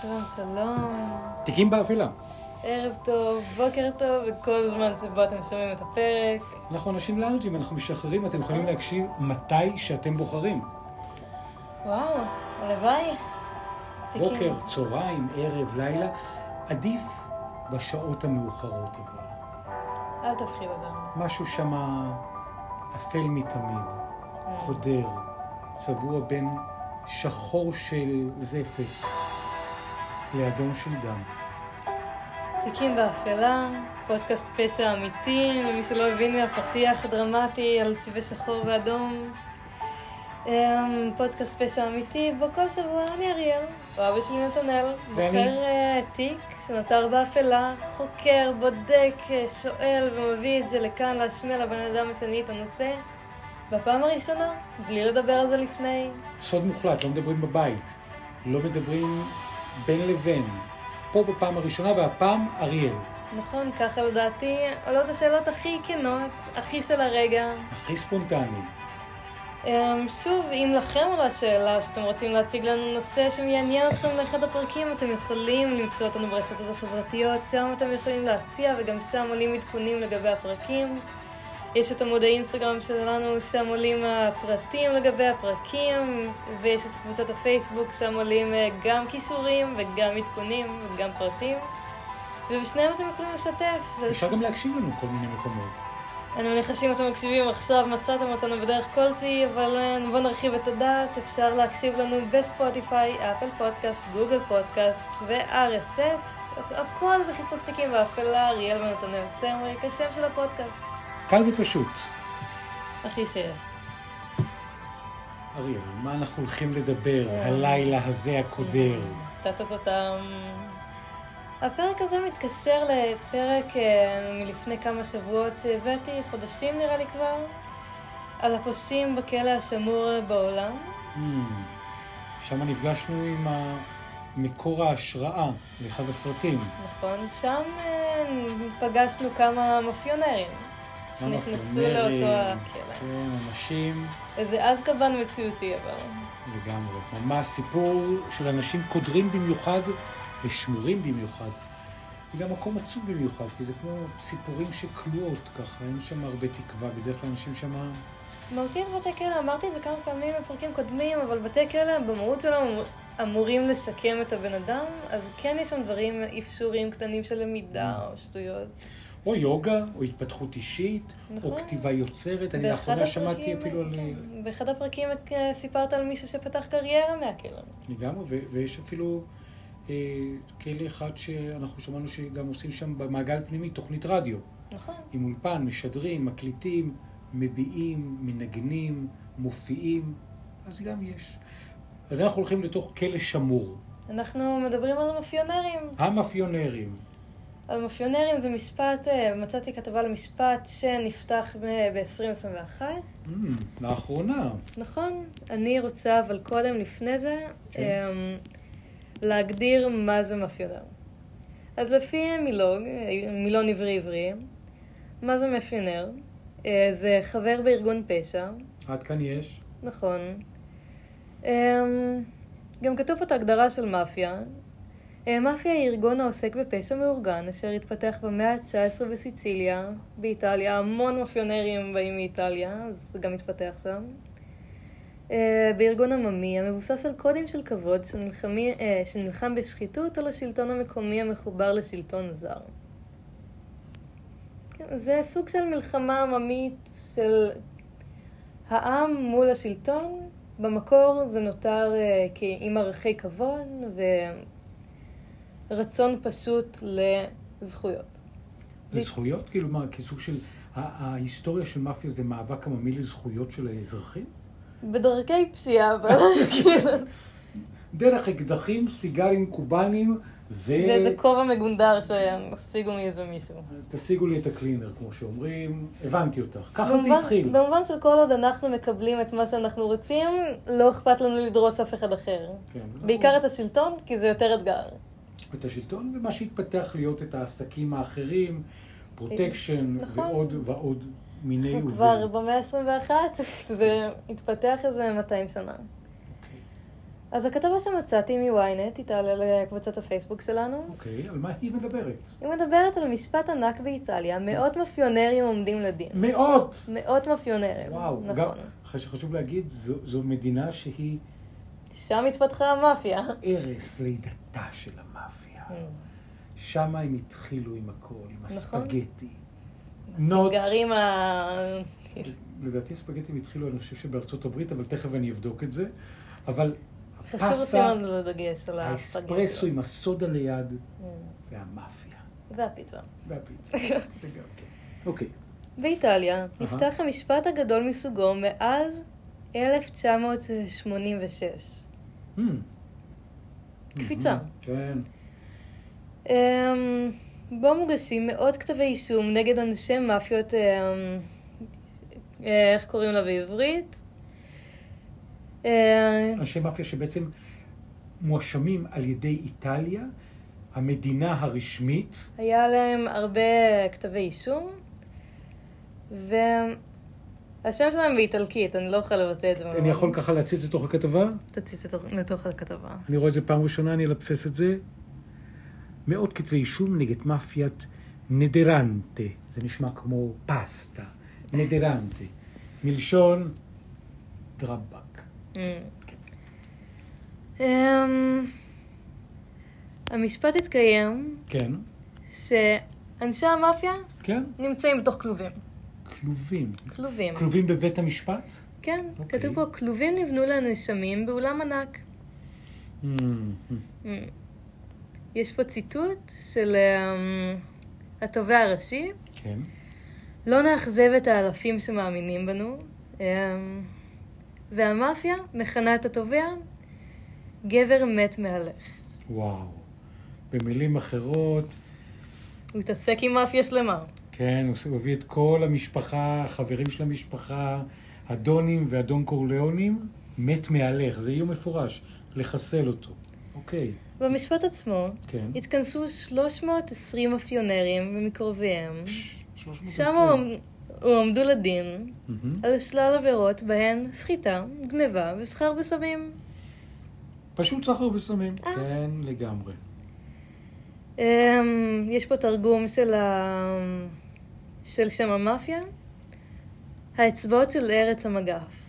שלום, שלום. תיקים באפלה. ערב טוב, בוקר טוב, וכל זמן שבו אתם שומעים את הפרק. אנחנו אנשים לארג'ים, אנחנו משחררים, אתם יכולים להקשיב מתי שאתם בוחרים. וואו, הלוואי. בוקר, צהריים, ערב, לילה. עדיף בשעות המאוחרות אבל. אל תפחיד אדם. משהו שמה אפל מתמיד, קודר, צבוע בין שחור של זפת לאדום של דם. תיקים באפלה, פודקאסט פשע אמיתי, למי שלא הבין מהפתיח הדרמטי על צבעי שחור ואדום. אמ, פודקאסט פשע אמיתי, בו כל שבוע אני אריאל, או אבא שלי נתנאל. בוחר אה, תיק שנותר באפלה, חוקר, בודק, אה, שואל ומביא את זה לכאן להשמיע לבן אדם השני את הנושא. בפעם הראשונה, בלי לדבר על זה לפני. סוד מוחלט, לא מדברים בבית, לא מדברים בין לבין. פה בפעם הראשונה, והפעם אריאל. נכון, ככה לדעתי עולות השאלות הכי כנות, הכי של הרגע. הכי ספונטני. אמ, שוב, אם לכם עולה שאלה שאתם רוצים להציג לנו נושא שמעניין אתכם לאחד הפרקים, אתם יכולים למצוא אותנו ברשתות החברתיות, שם אתם יכולים להציע וגם שם עולים עדכונים לגבי הפרקים. יש את עמוד האינסטגרם שלנו, שם עולים הפרטים לגבי הפרקים, ויש את קבוצת הפייסבוק, שם עולים אה, גם כישורים וגם עדכונים וגם פרטים. ובשניהם אתם יכולים לשתף. אפשר גם להקשיב לנו כל מיני מקומות. אני מניחה שאם אתם מקשיבים עכשיו, מצאתם אותנו בדרך כלשהי, אבל אה, בואו נרחיב את הדעת, אפשר להקשיב לנו בספוטיפיי, אפל פודקאסט, גוגל פודקאסט ו-RSS, הכל בחיפוש תיקים באפלה, אריאל ונתנאל סמריק, השם של הפודקאסט, קל ופשוט. הכי שיש. אריאל, מה אנחנו הולכים לדבר אה. הלילה הזה הקודר? טה-טה-טה-טם. הפרק הזה מתקשר לפרק אה, מלפני כמה שבועות שהבאתי, חודשים נראה לי כבר, על הפושעים בכלא השמור בעולם. Hmm, שם נפגשנו עם מקור ההשראה לאחד הסרטים. נכון, שם אה, פגשנו כמה מאפיונרים שנכנסו לאותו הכלא. כן, אנשים איזה אזקבן מציאותי אבל. לגמרי. ממש סיפור של אנשים קודרים במיוחד ושמורים במיוחד. וגם מקום עצוב במיוחד, כי זה כמו סיפורים שכלואות ככה, אין שם הרבה תקווה, בדרך כלל אנשים שם... מהותית בתי כלא, אמרתי את זה כמה פעמים בפרקים קודמים, אבל בתי כלא במהות שלהם אמור- אמורים לשקם את הבן אדם, אז כן יש שם דברים אפשוריים קטנים של למידה או שטויות. או יוגה, או התפתחות אישית, נכון. או כתיבה יוצרת. אני לאחרונה שמעתי אפילו על... כן, באחד הפרקים אה, סיפרת על מישהו שפתח קריירה מהכלא. לגמרי, ו- ויש אפילו אה, כלא אחד שאנחנו שמענו שגם עושים שם במעגל פנימי תוכנית רדיו. נכון. עם אולפן, משדרים, מקליטים, מביעים, מנגנים, מופיעים, אז גם יש. אז אנחנו הולכים לתוך כלא שמור. אנחנו מדברים על המאפיונרים. המאפיונרים. המאפיונרים זה משפט, אה, מצאתי כתבה למשפט שנפתח ב-2021. Mm, לאחרונה. נכון, אני רוצה אבל קודם, לפני זה, כן. אמ, להגדיר מה זה מאפיונר. אז לפי מילוג, אה, מילון עברי עברי, מה זה מאפיונר? אה, זה חבר בארגון פשע, עד כאן יש. נכון. אמ, גם כתוב פה את ההגדרה של מאפיה. אה, מאפיה היא ארגון העוסק בפשע מאורגן, אשר התפתח במאה ה-19 בסיציליה, באיטליה. המון מאפיונרים באים מאיטליה, אז זה גם התפתח שם. אה, בארגון עממי, המבוסס על קודים של כבוד שנלחמי, אה, שנלחם בשחיתות על השלטון המקומי המחובר לשלטון זר. כן, זה סוג של מלחמה עממית של העם מול השלטון. במקור זה נותר עם ערכי כבוד ורצון פשוט לזכויות. לזכויות? כאילו מה, כסוג של... ההיסטוריה של מאפיה זה מאבק עממי לזכויות של האזרחים? בדרכי פשיעה, אבל כאילו, דרך אקדחים, סיגרים קובאנים, ו... ואיזה כובע מגונדר שהם השיגו מאיזה מישהו. אז תשיגו לי את ה cleaner, כמו שאומרים. הבנתי אותך. ככה זה התחיל. במובן של כל עוד אנחנו מקבלים את מה שאנחנו רוצים, לא אכפת לנו לדרוס אף אחד אחר. כן. בעיקר את השלטון, כי זה יותר אתגר. את השלטון, ומה שהתפתח להיות את העסקים האחרים, פרוטקשן, נכון. ועוד ועוד מיני אנחנו. כבר במאה ה-21, זה התפתח איזה 200 שנה. אוקיי. אז הכתבה שמצאתי מ-ynet, היא תעלה לקבוצת הפייסבוק שלנו. אוקיי, על מה היא מדברת? היא מדברת על משפט ענק באיטליה, מאות מאפיונרים עומדים לדין. מאות! מאות מאפיונרים, וואו, גם, נכון. אחרי שחשוב להגיד, זו, זו מדינה שהיא שם התפתחה המאפיה. ערש לידתה של המאפיה. Mm. שם הם התחילו עם הכל, עם נכון. הספגטי. נוט. הסיגרים ה... לדעתי הספגטים התחילו, אני חושב שבארצות הברית, אבל תכף אני אבדוק את זה. אבל חשוב לשים הפסטה, לנו דגש על הספגטי. האספרסו עם הסודה ליד, Mm. והמאפיה. והפיצה. והפיצה. זה גם כן. אוקיי. באיטליה נפתח המשפט הגדול מסוגו מאז 1986. Hmm. קפיצה. כן. אמ, בו מוגשים מאות כתבי אישום נגד אנשי מאפיות, אה, איך קוראים לה בעברית? אה, אנשי מאפיה שבעצם מואשמים על ידי איטליה, המדינה הרשמית. היה להם הרבה כתבי אישום, והשם שלהם באיטלקית, אני לא יכולה לבטא את זה. אני יכול ככה להציץ לתוך הכתבה? תציץ לתוך הכתבה. אני רואה את זה פעם ראשונה, אני אלבסס את זה. מאות כתבי אישום נגד מאפיית נדרנטה. זה נשמע כמו פסטה. נדרנטה. מלשון דרבק. Mm. אמ, המשפט התקיים כן, שאנשי המאפיה כן. נמצאים בתוך כלובים. כלובים. כלובים. כלובים בבית המשפט? כן, אוקיי. כתוב פה, כלובים נבנו לנאשמים באולם ענק. Hmm. Mm. יש פה ציטוט של אמ, התובע הראשי, כן. לא נאכזב את האלפים שמאמינים בנו, אמ, והמאפיה מכנה את התובע גבר מת מהלך. וואו. במילים אחרות, הוא התעסק עם מאפיה שלמה. כן, הוא הביא את כל המשפחה, החברים של המשפחה, הדונים והדון קורליאונים, מת מהלך. זה איום מפורש, לחסל אותו. אוקיי, במשפט עצמו כן. התכנסו 320 מאפיונרים ומקרוביהם. שלוש מאות שם עשרים. הועמדו לדין. על שלל עבירות בהן סחיטה, גניבה וסחר בסמים. פשוט סחר בסמים. אה. כן, לגמרי. אמ, יש פה תרגום של, ה... של שם המאפיה. האצבעות של ארץ המגף.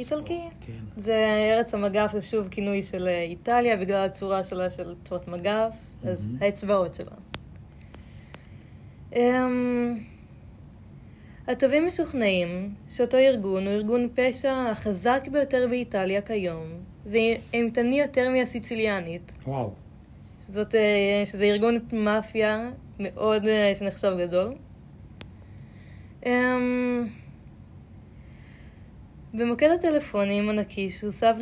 איטלקי. כן. זה ארץ המגף, זה שוב כינוי של אה, איטליה בגלל הצורה שלה של צורת מגף, אז. האצבעות שלה. אמ, הטובים משוכנעים שאותו ארגון הוא ארגון פשע החזק ביותר באיטליה כיום, ואימתני יותר מהסיציליאנית, וואו. שזאת, אה, שזה ארגון מאפיה מאוד אה, שנחשב גדול. אמ, במוקד הטלפונים הנקי שהוסב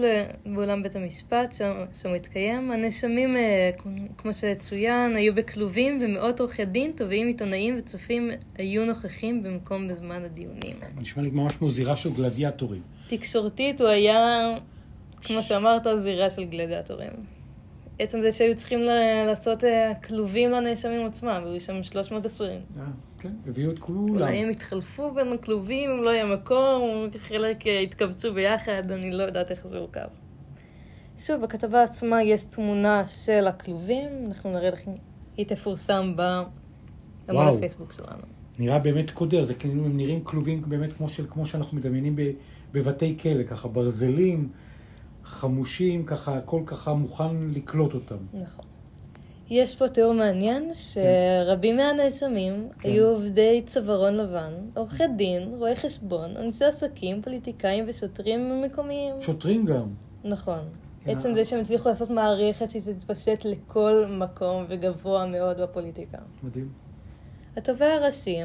באולם בית המשפט, שם, שם התקיים, הנאשמים, אה, כמו שצוין, היו בכלובים ומאות עורכי דין, תובעים, עיתונאים וצופים היו נוכחים במקום בזמן הדיונים. נשמע לי ממש כמו זירה של גלדיאטורים. תקשורתית הוא היה, כמו שאמרת, זירה של גלדיאטורים. עצם זה שהיו צריכים לעשות אה, כלובים לנאשמים עצמם, והיו שם 320. אה, כן, הביאו את כולם. אולי הם התחלפו בין הכלובים, אם לא היה מקום, חלק אה, התקבצו ביחד, אני לא יודעת איך זה הורכב. שוב, בכתבה עצמה יש תמונה של הכלובים, אנחנו נראה לך, היא תפורסם בעמוד. הפייסבוק שלנו. נראה באמת קודר, זה כאילו הם נראים כלובים באמת כמו, של, כמו שאנחנו מדמיינים ב, בבתי כלא, ככה ברזלים, חמושים, ככה הכל ככה מוכן לקלוט אותם. נכון. יש פה תיאור מעניין שרבים מהנאשמים כן. היו עובדי צווארון לבן, עורכי דין, רואי חשבון, אנשי עסקים, פוליטיקאים ושוטרים מקומיים. שוטרים גם. נכון. כן. עצם זה שהם הצליחו לעשות מערכת שתתפשט לכל מקום וגבוה מאוד בפוליטיקה. מדהים. התובע הראשי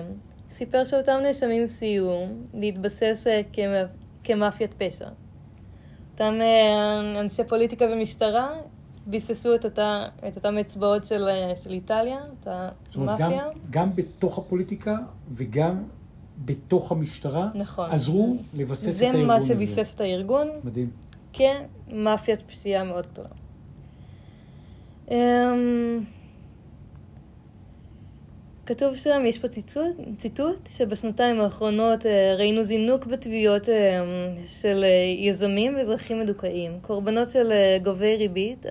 סיפר שאותם נאשמים סייעו להתבסס אה, כמ- כמאפיית פשע. אותם אה, אנשי פוליטיקה ומשטרה ביססו את, אותה, את אותם אצבעות של, אה, של איטליה, את אומרת, גם, המאפיה. גם בתוך הפוליטיקה וגם בתוך המשטרה, נכון. עזרו לבסס את זה הארגון מה הזה. שביסס את הארגון מדהים. כמאפיית פשיעה מאוד גדולה. כתוב שם, יש פה ציטוט, ציטוט שבשנתיים האחרונות אה, ראינו זינוק בתביעות אה, של אה, יזמים ואזרחים מדוכאים, קורבנות של גובי ריבית,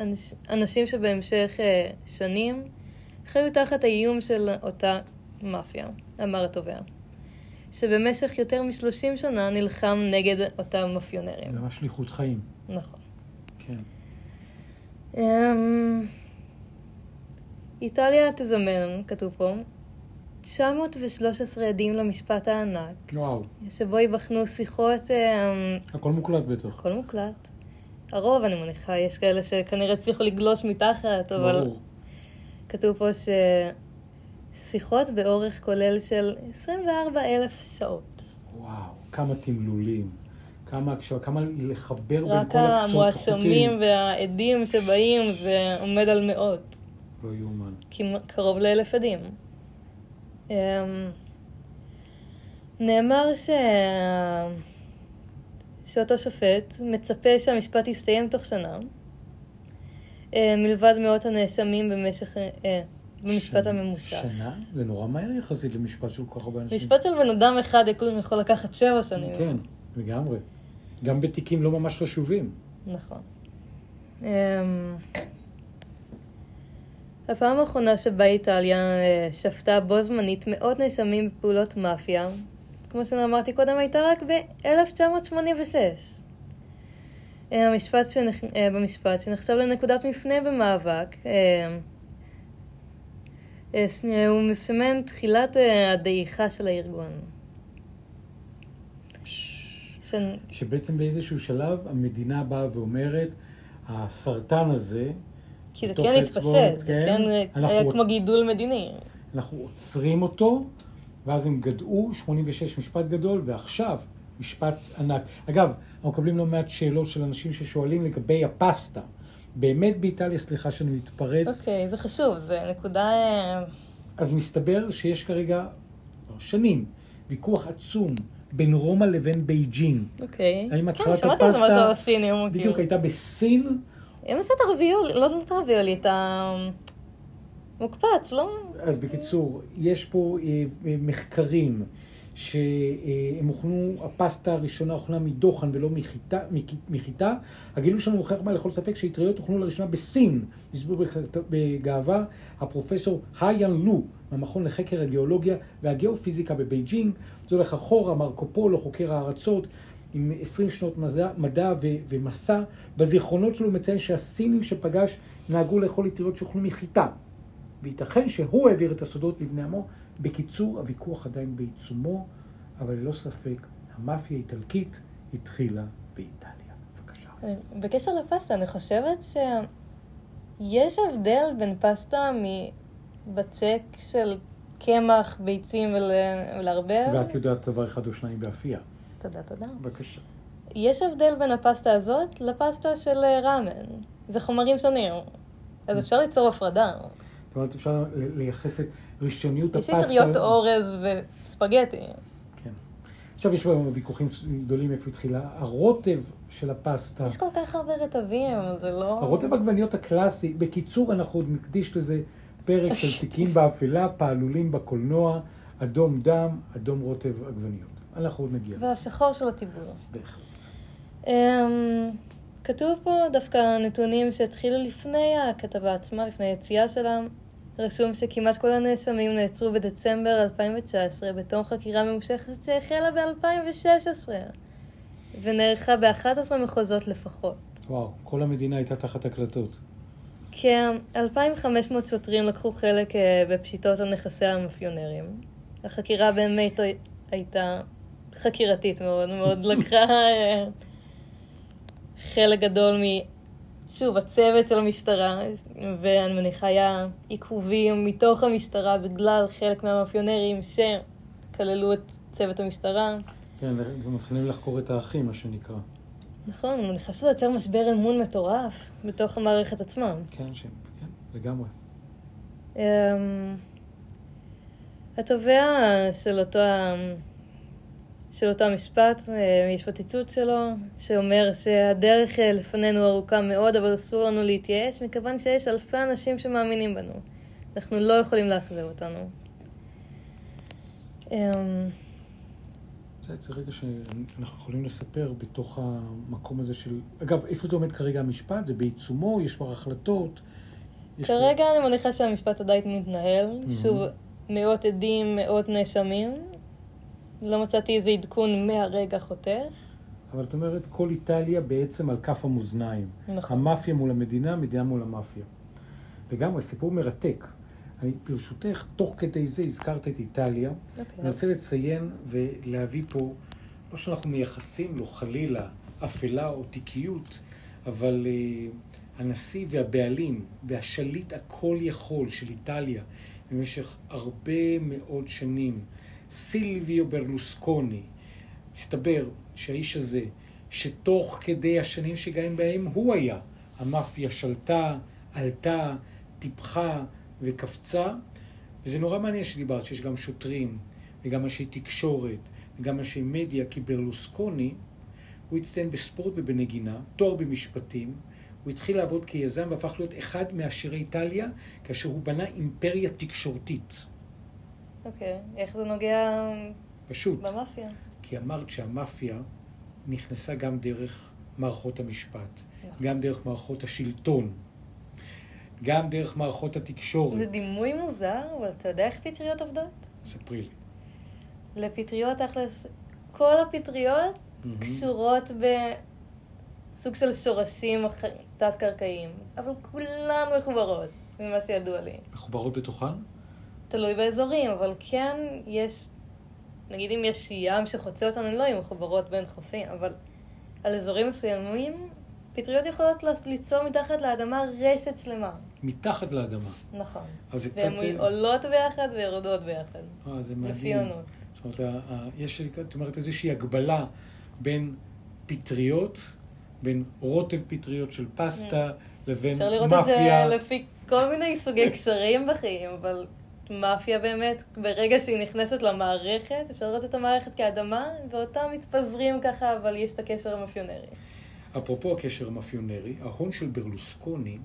אנשים שבהמשך שנים חיו תחת האיום של אותה מאפיה, אמר התובע, שבמשך יותר משלושים שנה נלחם נגד אותם מאפיונרים. ממש שליחות חיים. נכון. כן. אמ, איטליה תזמן, כתוב פה, 913 עדים למשפט הענק. וואו. שבו ייבחנו שיחות... אה, הכל מוקלט בטח. הכל מוקלט. הרוב, אני מניחה, יש כאלה שכנראה הצליחו לגלוש מתחת, אבל... ברור. כתוב פה ששיחות באורך כולל של 24 אלף שעות. וואו, כמה תמלולים. כמה, כמה לחבר בין כל הקצות רק המואשמים והעדים שבאים, זה עומד על מאות. לא יאומן. קרוב לאלף עדים. אמ, נאמר ש... שאותו שופט מצפה שהמשפט יסתיים תוך שנה, אה, מלבד מאות הנאשמים במשך... אה, במשפט הממושך. שנה? זה נורא מהר יחסית למשפט של כל כך הרבה אנשים. משפט של בן אדם אחד יכול לקחת שבע שנים. כן, לגמרי. גם בתיקים לא ממש חשובים. נכון. הפעם האחרונה שבה איטליה אה, שפטה בו זמנית מאות נאשמים בפעולות מאפיה, כמו שאמרתי קודם, הייתה רק ב-1986. אה, המשפט שנכ... אה, במשפט שנחשב לנקודת מפנה במאבק, הוא מסמן תחילת הדעיכה של הארגון. ש... שבעצם באיזשהו שלב המדינה באה ואומרת, הסרטן הזה, כי זה כן התפשט, זה כן, כן היה כמו גידול מדיני. אנחנו עוצרים אותו, ואז הם גדעו, 86 משפט גדול, ועכשיו משפט ענק. אגב, אנחנו מקבלים לא מעט שאלות של אנשים ששואלים לגבי הפסטה. באמת באיטליה, סליחה שאני מתפרץ. אוקיי, okay, זה חשוב, זה נקודה... אה, אז מסתבר שיש כרגע, שנים, ויכוח עצום בין רומא לבין בייג'ין. אוקיי. Okay. האם התחלת הפסטה... כן, שמעתי על זה משהו על הסיני, בדיוק, הייתה בסין, הם עשו את הרביולי, לא את הרביולי, את המוקפץ, לא? אז בקיצור, יש פה אה, אה, מחקרים שהם אוכלו, הפסטה הראשונה אוכלה מדוחן ולא מחיטה, מחיטה. הגילוי שלנו מוכיח מעל לכל ספק שהאטריות אוכלו לראשונה בסין, הסביר בגאווה הפרופסור היאן לו מהמכון לחקר הגיאולוגיה והגיאופיזיקה בבייג'ינג. זה הולך אחורה, מרקו פולו, חוקר הארצות, עם 20 שנות מדע, מדע ו, ומסע. בזיכרונות שלו הוא מציין שהסינים שפגש נהגו לאכול אטריות שאוכלו מחיטה. וייתכן שהוא העביר את הסודות לבני עמו. בקיצור, הוויכוח עדיין בעיצומו, אבל ללא ספק, המאפיה האיטלקית התחילה באיטליה. בבקשה. בקשר לפסטה, אני חושבת שיש הבדל בין פסטה מבצק של קמח, ביצים ולערבב. ואת יודעת דבר אחד או שניים באפייה. תודה, תודה. בבקשה. יש הבדל בין הפסטה הזאת לפסטה של אה, ראמן. זה חומרים שונים. אז אפשר ליצור הפרדה. זאת אומרת, אפשר לייחס את ראשוניות הפסטה. יש אטריות אורז וספגטי. כן. עכשיו יש ויכוחים גדולים איפה התחילה. הרוטב של הפסטה. יש כל כך הרבה רטבים, זה לא... הרוטב עגבניות הקלאסי. בקיצור, אנחנו עוד נקדיש לזה פרק של תיקים באפלה, פעלולים בקולנוע, אדום דם, אדום רוטב עגבניות. אנחנו עוד נגיע. והשחור של הטיבור. בהחלט. Um, כתוב פה דווקא נתונים שהתחילו לפני הכתבה עצמה, לפני היציאה שלה. רשום שכמעט כל הנאשמים נעצרו בדצמבר 2019 בתום חקירה ממושכת שהחלה ב-2016 ונערכה ב-11 מחוזות לפחות. וואו, כל המדינה הייתה תחת הקלטות. כ-2,500 שוטרים לקחו חלק אה, בפשיטות על נכסי המאפיונרים. החקירה באמת הייתה חקירתית מאוד מאוד, לקחה אה, חלק גדול מ... שוב, הצוות של המשטרה, ואני מניחה היה עיכובים מתוך המשטרה בגלל חלק מהמאפיונרים שכללו את צוות המשטרה. כן, ומתחילים לחקור את האחים, מה שנקרא. נכון, אני מניחה שזה יוצר משבר אמון מטורף בתוך המערכת עצמה. כן, ש... כן, לגמרי. Um, התובע של אותו... של אותו משפט, אה, יש פה ציטוט שלו, שאומר שהדרך אה, לפנינו ארוכה מאוד, אבל אסור לנו להתייאש, מכיוון שיש אלפי אנשים שמאמינים בנו. אנחנו לא יכולים לאכזב אותנו. אמ, זה, רגע שאנחנו יכולים לספר בתוך המקום הזה של... אגב, איפה זה עומד כרגע המשפט? זה בעיצומו? יש כבר החלטות? כרגע אני מניחה שהמשפט עדיין מתנהל. שוב, מאות עדים, מאות נאשמים. לא מצאתי איזה עדכון מהרגע חותך. אבל את אומרת, כל איטליה בעצם על כף המאזניים. נכון. המאפיה מול המדינה, המדינה מול המאפיה. לגמרי, סיפור מרתק. אני, ברשותך, תוך כדי זה הזכרת את איטליה. אוקיי. אני רוצה לציין ולהביא פה, לא שאנחנו מייחסים לו חלילה אפלה או תיקיות, אבל uh, הנשיא והבעלים והשליט הכל יכול של איטליה במשך הרבה מאוד שנים, סילביו ברלוסקוני, מסתבר שהאיש הזה, שתוך כדי השנים שגאים בהם הוא היה, המאפיה שלטה, עלתה, טיפחה וקפצה, וזה נורא מעניין שדיברת, שיש גם שוטרים, וגם אנשי תקשורת, וגם אנשי מדיה, כי ברלוסקוני, הוא הצטיין בספורט ובנגינה, תואר במשפטים, הוא התחיל לעבוד כיזם והפך להיות אחד מעשירי איטליה, כאשר הוא בנה אימפריה תקשורתית. אוקיי. איך זה נוגע פשוט. במאפיה? כי אמרת שהמאפיה נכנסה גם דרך מערכות המשפט. גם דרך מערכות השלטון, גם דרך מערכות התקשורת. זה דימוי מוזר, אבל אתה יודע איך פטריות עובדות? ספרי לי. לפטריות תכלס, כל הפטריות מהמם. קשורות בסוג של שורשים תת-קרקעיים, אבל כולן מחוברות, ממה שידוע לי. מחוברות בתוכן? תלוי באזורים, אבל כן יש, נגיד אם יש ים שחוצה אותנו, לא יודעת אם מחוברות בין חופים, אבל על אזורים מסוימים, פטריות יכולות ליצור מתחת לאדמה רשת שלמה. מתחת לאדמה. נכון. אז זה והן קצת... עולות ביחד ויורדות ביחד. אה, זה לפי מדהים. עונות. זאת אומרת, יש, את אומרת, איזושהי הגבלה בין פטריות, בין רוטב פטריות של פסטה, לבין Mm. אפשר לראות מאפיה. את זה לפי כל מיני סוגי קשרים בחיים, אבל מאפיה באמת, ברגע שהיא נכנסת למערכת, אפשר לראות את המערכת כאדמה, ואותם מתפזרים ככה, אבל יש את הקשר המאפיונרי. אפרופו הקשר המאפיונרי, ההון של ברלוסקוני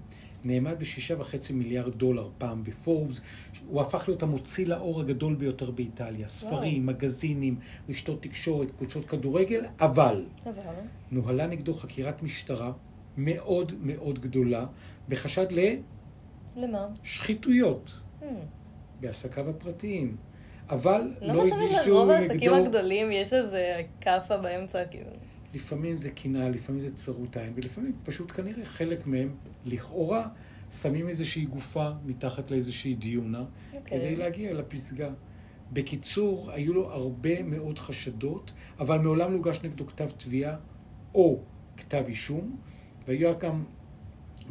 נאמד בשישה וחצי מיליארד דולר פעם בפורבס. הוא הפך להיות המוציא לאור הגדול ביותר באיטליה. ספרים, מגזינים, רשתות תקשורת, קבוצות כדורגל, אבל אבל, נוהלה נגדו חקירת משטרה מאוד מאוד גדולה בחשד למה? לשחיתויות Hmm. בעסקיו הפרטיים. אבל למה לא תמיד הגישו לרוב העסקים נגדו... הגדולים יש איזה כאפה באמצע, כאילו? לפעמים זה קנאה, לפעמים זה צרות עין, ולפעמים פשוט כנראה חלק מהם, לכאורה, שמים איזושהי גופה מתחת לאיזושהי דיונה, אוקיי. כדי להגיע לפסגה. בקיצור, היו לו הרבה מאוד חשדות, אבל מעולם לא הוגש נגדו כתב תביעה או כתב אישום, והיה גם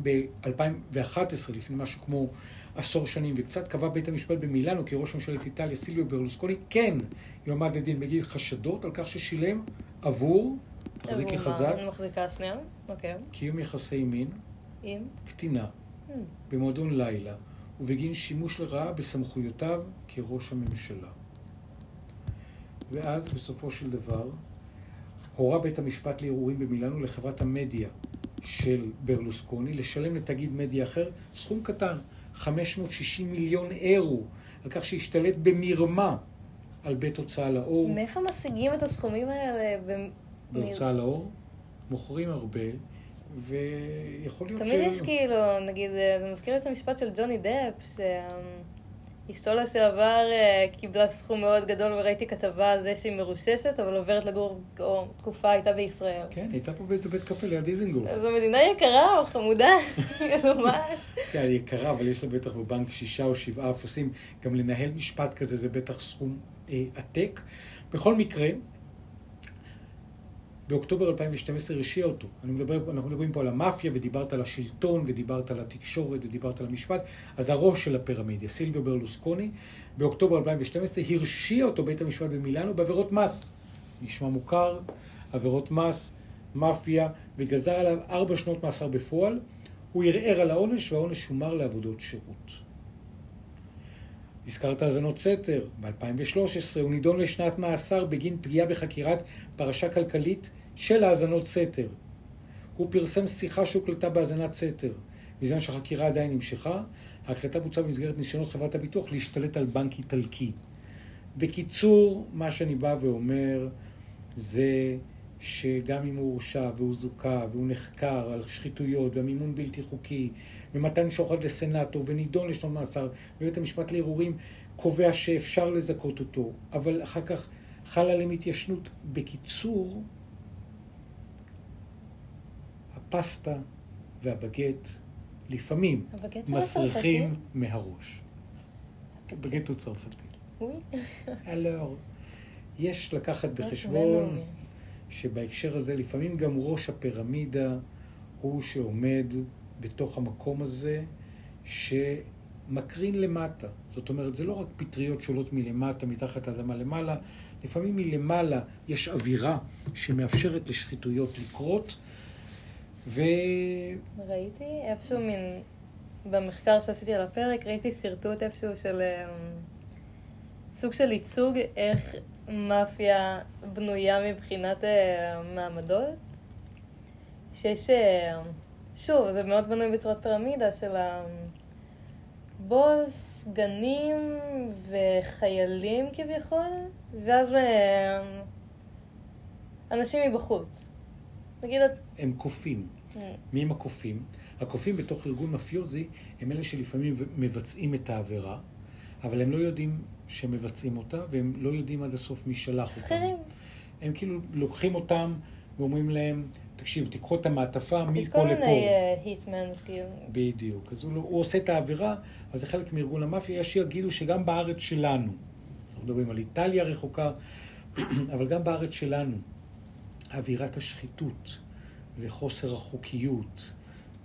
ב-2011, לפני משהו כמו עשור שנים, וקצת קבע בית המשפט במילאנו כראש ממשלת איטליה, סילביו ברלוסקוני, כן יועמד לדין בגין חשדות על כך ששילם עבור, תחזיקי? חזק, מחזיקה שנייה. אוקיי. קיום יחסי מין, עם? קטינה, Hmm. במועדון לילה, ובגין שימוש לרעה בסמכויותיו כראש הממשלה. ואז, בסופו של דבר, הורה בית המשפט לערעורים במילאנו לחברת המדיה של ברלוסקוני לשלם לתאגיד מדיה אחר סכום קטן, 560 מיליון אירו, על כך שהשתלט במרמה על בית הוצאה לאור. מאיפה משיגים את הסכומים האלה? בהוצאה לאור, מוכרים הרבה, ויכול להיות תמיד יש כאילו, נגיד, זה מזכיר את המשפט של ג'וני דפ, שאשתו לשעבר אה, קיבלה סכום מאוד גדול וראיתי כתבה על זה שהיא מרוששת, אבל עוברת לגור, או תקופה הייתה בישראל. כן, הייתה פה באיזה בית קפה ליד דיזנגוף. זו מדינה יקרה או חמודה, כאילו מה? כן, יקרה, אבל יש לה בטח בבנק שישה או שבעה אפסים. גם לנהל משפט כזה זה בטח סכום אה, עתק. בכל מקרה, באוקטובר 2012 הרשיע אותו. מדבר, אנחנו מדברים פה על המאפיה, ודיברת על השלטון, ודיברת על התקשורת, ודיברת על המשפט. אז הראש של הפירמידיה, סילביו ברלוסקוני, באוקטובר 2012 הרשיע אותו בית המשפט במילאנו בעבירות מס. נשמע מוכר, עבירות מס, מאפיה, וגזר עליו ארבע שנות מאסר בפועל. הוא ערער על העונש, והעונש שומר לעבודות שירות. הזכרת האזנות סתר, ב-2013 הוא נידון לשנת מאסר בגין פגיעה בחקירת פרשה כלכלית של האזנות סתר. הוא פרסם שיחה שהוקלטה בהאזנת סתר. בזמן שהחקירה עדיין נמשכה, ההקלטה בוצעה במסגרת ניסיונות חברת הביטוח להשתלט על בנק איטלקי. בקיצור, מה שאני בא ואומר זה שגם אם הוא הורשע והוא זוכה והוא נחקר על שחיתויות ומימון בלתי חוקי ומתן שוחד לסנאטור ונידון לשנות מאסר ובית המשפט לערעורים קובע שאפשר לזכות אותו, אבל אחר כך חלה עליהם התיישנות. בקיצור, הפסטה והבגט לפעמים מסריחים מהראש. בגט הוא צרפתי. יש לקחת בחשבון שבהקשר הזה לפעמים גם ראש הפירמידה הוא שעומד בתוך המקום הזה שמקרין למטה. זאת אומרת, זה לא רק פטריות שעולות מלמטה, מתחת לאדמה למעלה, לפעמים מלמעלה יש אווירה שמאפשרת לשחיתויות לקרות, ו... ראיתי איפשהו מין, במחקר שעשיתי על הפרק, ראיתי שרטוט איפשהו של um, סוג של ייצוג איך מאפיה בנויה מבחינת uh, מעמדות. שיש, uh, שוב, זה מאוד בנוי בצורת פירמידה של הבוס, גנים וחיילים כביכול, ואז uh, אנשים מבחוץ. נגיד... הם קופים. מי הם הקופים? הקופים בתוך ארגון מפיוזי הם אלה שלפעמים מבצעים את העבירה, אבל הם לא יודעים שמבצעים אותה, והם לא יודעים עד הסוף מי שלח אותם. שכירים. הם כאילו לוקחים אותם ואומרים להם, תקשיב, תיקחו את המעטפה מפה לפה. יש כל מיני היטמנס, כאילו. בדיוק. אז הוא, לא- הוא עושה את העבירה, אבל זה חלק מארגון המאפיה. יש שיגידו שגם בארץ שלנו, אנחנו מדברים על איטליה רחוקה, אבל גם בארץ שלנו, אווירת השחיתות וחוסר החוקיות,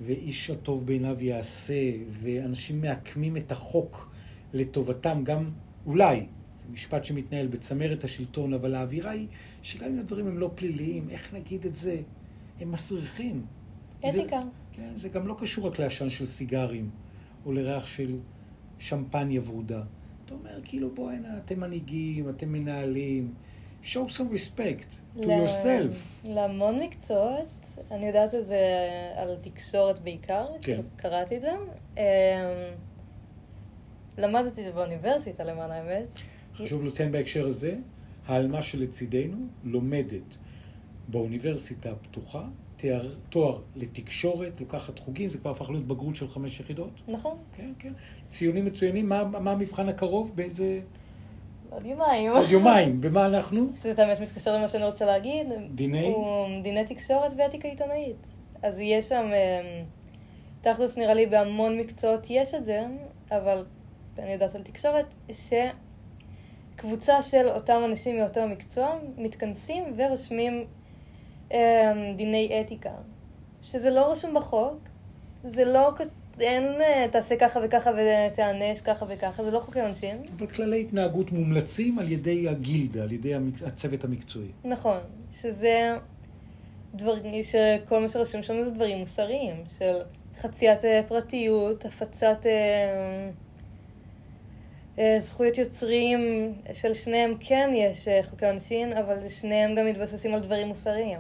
ואיש הטוב בעיניו יעשה, ואנשים מעקמים את החוק לטובתם, גם אולי, זה משפט שמתנהל בצמרת השלטון, אבל האווירה היא שגם אם הדברים הם לא פליליים, איך נגיד את זה? הם מסריחים. אתיקה. זה, כן, זה גם לא קשור רק לעשן של סיגרים, או לריח של שמפניה ורודה. אתה אומר, כאילו, בוא הנה, אתם מנהיגים, אתם מנהלים. show some respect to yourself. להמון מקצועות, אני יודעת את זה על תקשורת בעיקר, כן. קראתי את זה. למדתי את זה באוניברסיטה, למען האמת. חשוב לציין בהקשר הזה, העלמה שלצידנו לומדת באוניברסיטה הפתוחה, תואר, תואר לתקשורת, לוקחת חוגים, זה כבר הפך להיות בגרות של חמש יחידות. נכון. כן, כן. ציונים מצוינים, מה, מה המבחן הקרוב? באיזה... עוד יומיים. עוד יומיים. במה אנחנו? שזה באמת מתקשר למה שאני רוצה להגיד. דיני? הוא דיני תקשורת ואתיקה עיתונאית. אז יש שם, אמ, תכלס נראה לי בהמון מקצועות יש את זה, אבל אני יודעת על תקשורת, שקבוצה של אותם אנשים מאותו מקצוע מתכנסים ורושמים אמ, דיני אתיקה. שזה לא רשום בחוק, זה לא אין אה, תעשה ככה וככה ותיענש ככה וככה, זה לא חוקי עונשין. אבל כללי התנהגות מומלצים על ידי הגילדה, על ידי הצוות המקצועי. נכון, שזה דברים, שכל מה שרשום שם זה דברים מוסריים, של חציית אה, פרטיות, הפצת אה, זכויות יוצרים, של שניהם כן יש חוקי עונשין, אבל שניהם גם מתבססים על דברים מוסריים.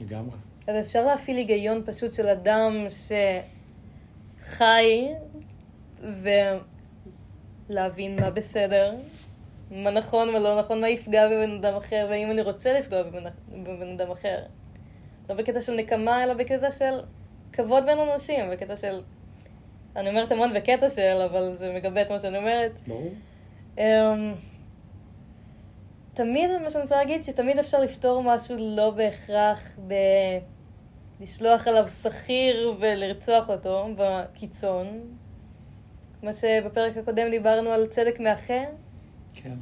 לגמרי. אז אפשר להפעיל היגיון פשוט של אדם ש... חי ולהבין מה בסדר, מה נכון, מה לא נכון, מה יפגע בבן אדם אחר, והאם אני רוצה לפגוע בבן, בבן אדם אחר. לא בקטע של נקמה, אלא בקטע של כבוד בין אנשים, בקטע של... אני אומרת המון בקטע של, אבל זה מגבה את מה שאני אומרת. ברור. Um, תמיד, מה שאני רוצה להגיד, שתמיד אפשר לפתור משהו לא בהכרח ב... לשלוח עליו שכיר ולרצוח אותו בקיצון. כמו שבפרק הקודם דיברנו על צדק מאחה. כן.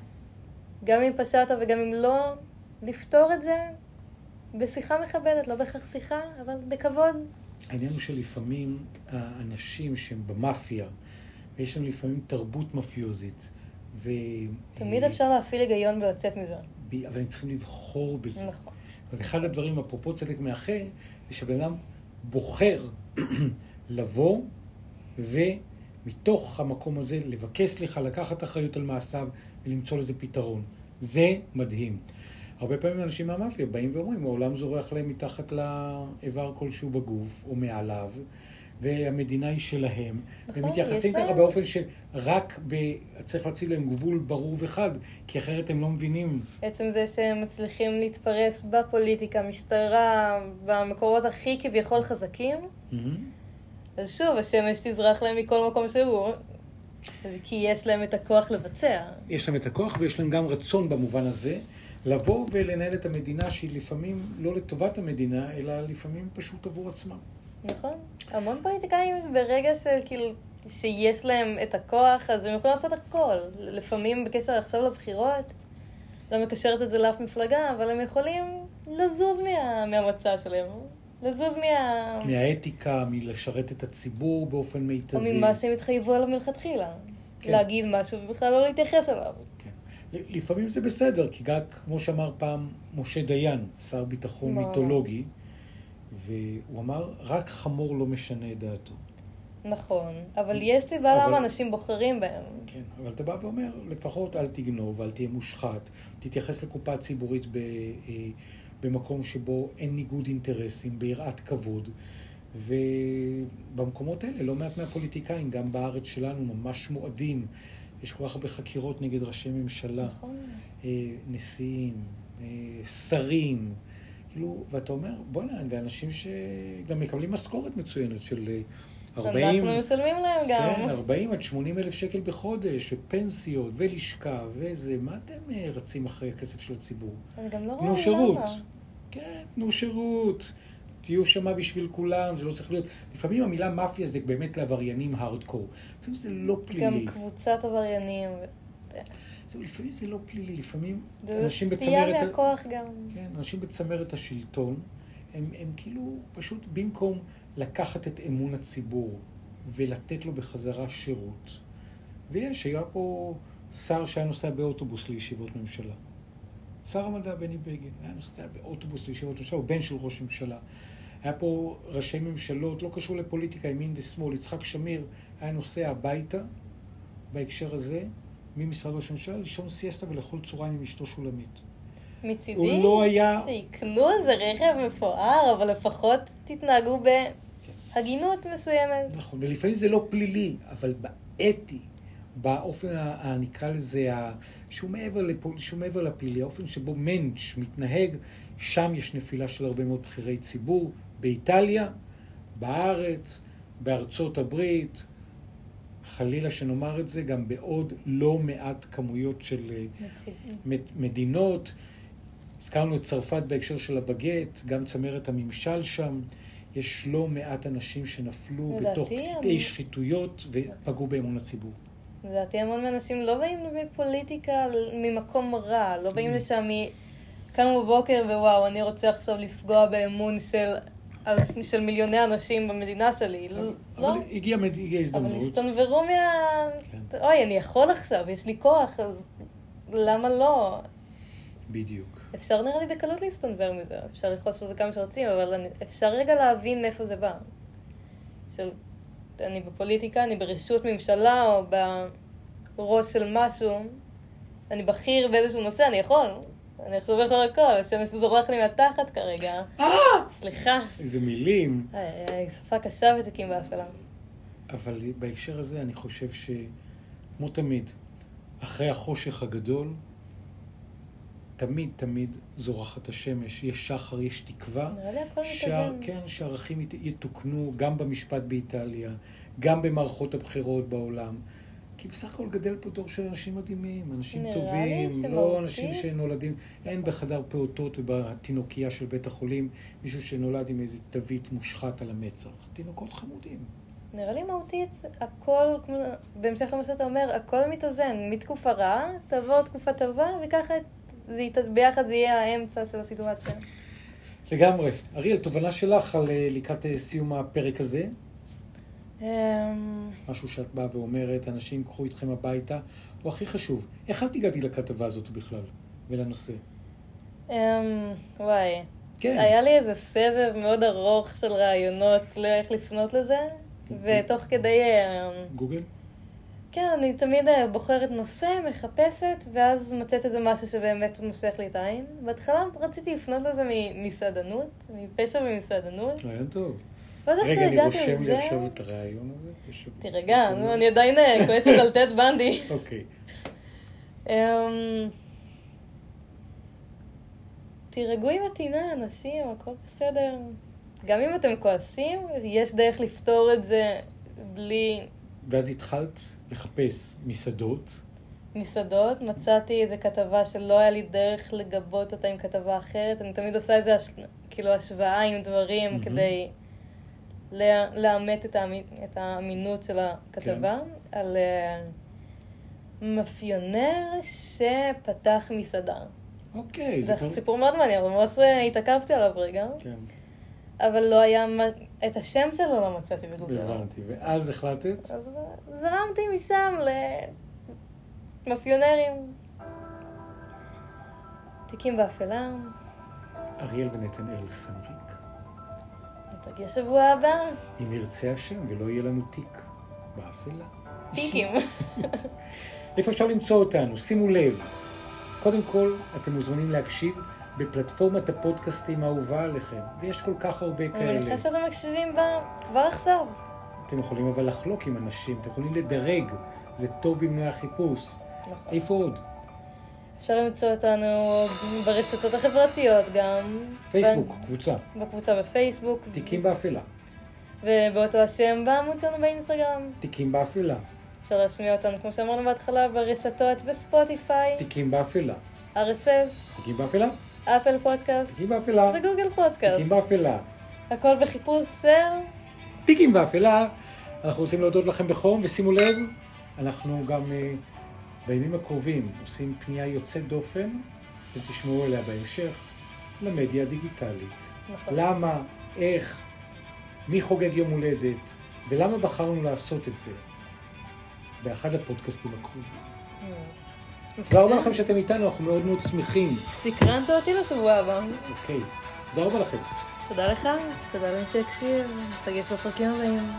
גם אם פשעת וגם אם לא, לפתור את זה בשיחה מכבדת, לא בהכרח שיחה, אבל בכבוד. העניין הוא שלפעמים האנשים שהם במאפיה, ויש להם לפעמים תרבות מאפיוזית, ו... תמיד אפשר להפעיל היגיון ולצאת מזה. אבל הם צריכים לבחור בזה. נכון. אז אחד הדברים, אפרופו צדק מאחה, זה שבן אדם בוחר לבוא ומתוך המקום הזה לבקש סליחה, לקחת אחריות על מעשיו ולמצוא לזה פתרון. זה מדהים. הרבה פעמים אנשים מהמאפיה באים ואומרים, העולם זורח להם מתחת לאיבר כלשהו בגוף או מעליו, והמדינה היא שלהם. נכון, והם מתייחסים ככה להם. באופן שרק ב... צריך להציב להם גבול ברור וחד, כי אחרת הם לא מבינים. עצם זה שהם מצליחים להתפרס בפוליטיקה, משטרה, במקורות הכי כביכול חזקים, מהמם. אז שוב, השמש תזרח להם מכל מקום שהוא, כי יש להם את הכוח לבצע. יש להם את הכוח ויש להם גם רצון במובן הזה, לבוא ולנהל את המדינה שהיא לפעמים לא לטובת המדינה, אלא לפעמים פשוט עבור עצמם. נכון. המון פוליטיקאים ברגע שכאילו, שיש להם את הכוח, אז הם יכולים לעשות הכל. לפעמים בקשר עכשיו לבחירות, לא מקשרת את זה לאף מפלגה, אבל הם יכולים לזוז מה, מהמצע שלהם. לזוז מה... מהאתיקה, מלשרת את הציבור באופן או מיטבי. ממה שהם התחייבו עליו מלכתחילה. כן. להגיד משהו ובכלל לא להתייחס אליו. לפעמים זה בסדר, כי גם, כמו שאמר פעם משה דיין, שר ביטחון מה? מיתולוגי, והוא אמר, רק חמור לא משנה את דעתו. נכון, אבל יש סיבה אבל- למה אנשים בוחרים בהם. כן, אבל אתה בא ואומר, לפחות אל תגנוב, אל תהיה מושחת, תתייחס לקופה ציבורית ב, אה, במקום שבו אין ניגוד אינטרסים, ביראת כבוד. ובמקומות האלה, לא מעט מהפוליטיקאים, גם בארץ שלנו, ממש מועדים. יש כל כך הרבה חקירות נגד ראשי ממשלה, נכון. אה, נשיאים, אה, שרים. כאילו, ואתה אומר, בוא'נה, זה אנשים שגם מקבלים משכורת מצוינת של אה, 40... אנחנו משלמים להם גם. כן, 40 עד 80 אלף שקל בחודש, ופנסיות, ולשכה, וזה, מה אתם אה, רצים אחרי הכסף של הציבור? אני גם לא רואה תנו למה. שירות. כן, תנו שירות. תהיו שמה בשביל כולם, זה לא צריך להיות... לפעמים המילה מאפיה זה באמת לעבריינים הארדקור. לפעמים זה לא פלילי. גם קבוצת עבריינים. זהו, לפעמים זה לא פלילי, לפעמים זה אנשים סטייה בצמרת... ה- מהכוח גם. כן, אנשים בצמרת השלטון, הם, הם כאילו פשוט במקום לקחת את אמון הציבור ולתת לו בחזרה שירות. ויש, היה פה שר שהיה נוסע באוטובוס לישיבות ממשלה. שר המדע בני בגין היה נוסע באוטובוס לישיבות ממשלה, הוא בן של ראש ממשלה. היה פה ראשי ממשלות, לא קשור לפוליטיקה, ימין ושמאל, יצחק שמיר היה נוסע הביתה, בהקשר הזה, ממשרד ראש הממשלה, לישון סיאסטה ולאכול צהריים עם אשתו שולמית. מצידי, לא היה- שיקנו איזה רכב מפואר, אבל לפחות תתנהגו בהגינות מסוימת. נכון, ולפעמים זה לא פלילי, אבל באתי, באופן, ה- ה- נקרא לזה, שהוא מעבר, לפול, שהוא מעבר לפלילי, האופן שבו מענץ' מתנהג, שם יש נפילה של הרבה מאוד בכירי ציבור, באיטליה, בארץ, בארצות הברית, חלילה שנאמר את זה, גם בעוד לא מעט כמויות של אה, מדינות. הזכרנו את צרפת בהקשר של הבגט, גם צמרת הממשל שם. יש לא מעט אנשים שנפלו בתוך קטעי שחיתויות ופגעו באמון הציבור. לדעתי המון מהאנשים לא באים מפוליטיקה ממקום רע, לא באים לשם מ... קמו בבוקר ווואו, אני רוצה עכשיו לפגוע באמון של, של מיליוני אנשים במדינה שלי. לא, אבל הגיעה מד- הגיעה אבל הזדמנות. הסתנוורו מה... כן. אוי, אני יכול עכשיו, יש לי כוח, אז למה לא? בדיוק. אפשר נראה לי בקלות להסתנוור מזה, אפשר לכעוס בזה כמה שרוצים, אבל אני, אפשר רגע להבין מאיפה זה בא. של, אני בפוליטיקה, אני ברשות ממשלה, או בראש של משהו, אני בכיר באיזשהו נושא, אני יכול. אני עכשיו יכול הכל, השמש זורח לי מהתחת כרגע. סליחה. איזה מילים. שפה קשה ותקים באפלה. אבל בהקשר הזה אני חושב שכמו תמיד, אחרי החושך הגדול, תמיד תמיד זורחת השמש, יש שחר, יש תקווה. נראה לי הכל שה- מתאזן. כן, שערכים ית- יתוקנו גם במשפט באיטליה, גם במערכות הבחירות בעולם. כי בסך הכל גדל פה דור של אנשים מדהימים, אנשים טובים, לא אנשים שנולדים, אין בחדר פעוטות ובתינוקייה של בית החולים מישהו שנולד עם איזה תווית מושחת על המצח. תינוקות חמודים. נראה לי מהותית, הכל, בהמשך למה שאתה אומר, הכל מתאזן. מתקופה רעה, תבוא תקופה טובה, וככה זה ית... ביחד זה יהיה האמצע של הסיטואציה. לגמרי. אריאל, תובנה שלך על אה, לקראת אה, סיום הפרק הזה? אמ, משהו שאת באה ואומרת, אנשים קחו איתכם הביתה, או הכי חשוב, איך את הגעתי לכתבה הזאת בכלל, ולנושא? אמ, וואי, כן. היה לי איזה סבב מאוד ארוך של רעיונות לאיך לפנות לזה, ותוך כדי... אמ, גוגל? כן, אני תמיד אה, בוחרת נושא, מחפשת, ואז מוצאת איזה משהו שבאמת מושך לי את העין. בהתחלה רציתי לפנות לזה ממסעדנות, מפשע במסעדנות, רעיון טוב. לא יודעת רגע, אני רושם לי. עכשיו את הרעיון הזה. תירגע, נו, אני עדיין אה, כועסת על טד בנדי. אוקיי. אמ, תירגעו עם הטינה, אנשים, הכל בסדר. גם אם אתם כועסים, יש דרך לפתור את זה בלי ואז התחלת לחפש מסעדות. מסעדות. מצאתי איזו כתבה שלא היה לי דרך לגבות אותה עם כתבה אחרת. אני תמיד עושה איזה הש... כאילו השוואה עם דברים מהמם. כדי לאמת את, האמי... את האמינות של הכתבה. על אה, מאפיונר שפתח מסעדה. אוקיי, זה כבר- סיפור מאוד מעניין, אבל ממש אה, התעכבתי עליו רגע. כן, אבל לא היה, את השם שלו לא מצאתי בגוגל. הבנתי. ואז החלטת? אז זרמתי משם למאפיונרים. תיקים באפלה, אריאל ונתנאל סמריק. ניפגש שבוע הבא, אם ירצה השם ולא יהיה לנו תיק באפלה. טיקים. איפה אפשר למצוא אותנו? שימו לב. קודם כל, אתם מוזמנים להקשיב בפלטפורמת הפודקאסטים האהובה עליכם, ויש כל כך הרבה אני כאלה. מניחה שאתם מקשיבים בה כבר עכשיו. אתם יכולים אבל לחלוק עם אנשים, אתם יכולים לדרג, זה טוב במנועי החיפוש. נכון. איפה עוד? אפשר למצוא אותנו ברשתות החברתיות גם. פייסבוק, קבוצה, בקבוצה בפייסבוק. תיקים באפלה, ובאותו השם בעמוד שלנו באינסטגרם. תיקים באפלה, אפשר להשמיע אותנו, כמו שאמרנו בהתחלה, ברשתות בספוטיפיי, תיקים באפלה, RSS, תיקים באפלה, אפל פודקאסט תיקים באפלה, וגוגל תיקים פודקאסט. באפלה, הכל בחיפוש של... תיקים באפלה. אנחנו רוצים להודות לכם בחום, ושימו לב, אנחנו גם אה, בימים הקרובים עושים פנייה יוצאת דופן, אתם תשמעו עליה בהמשך, למדיה הדיגיטלית. נכון. למה, איך, מי חוגג יום הולדת, ולמה בחרנו לעשות את זה באחד הפודקאסטים הקרובים. תודה רבה לכם שאתם איתנו, אנחנו מאוד מאוד שמחים. סקרנת אותי לשבוע הבא. אוקיי, תודה רבה לכם. תודה לך, תודה למי שהקשיב, נפגש בפרקים הבאים.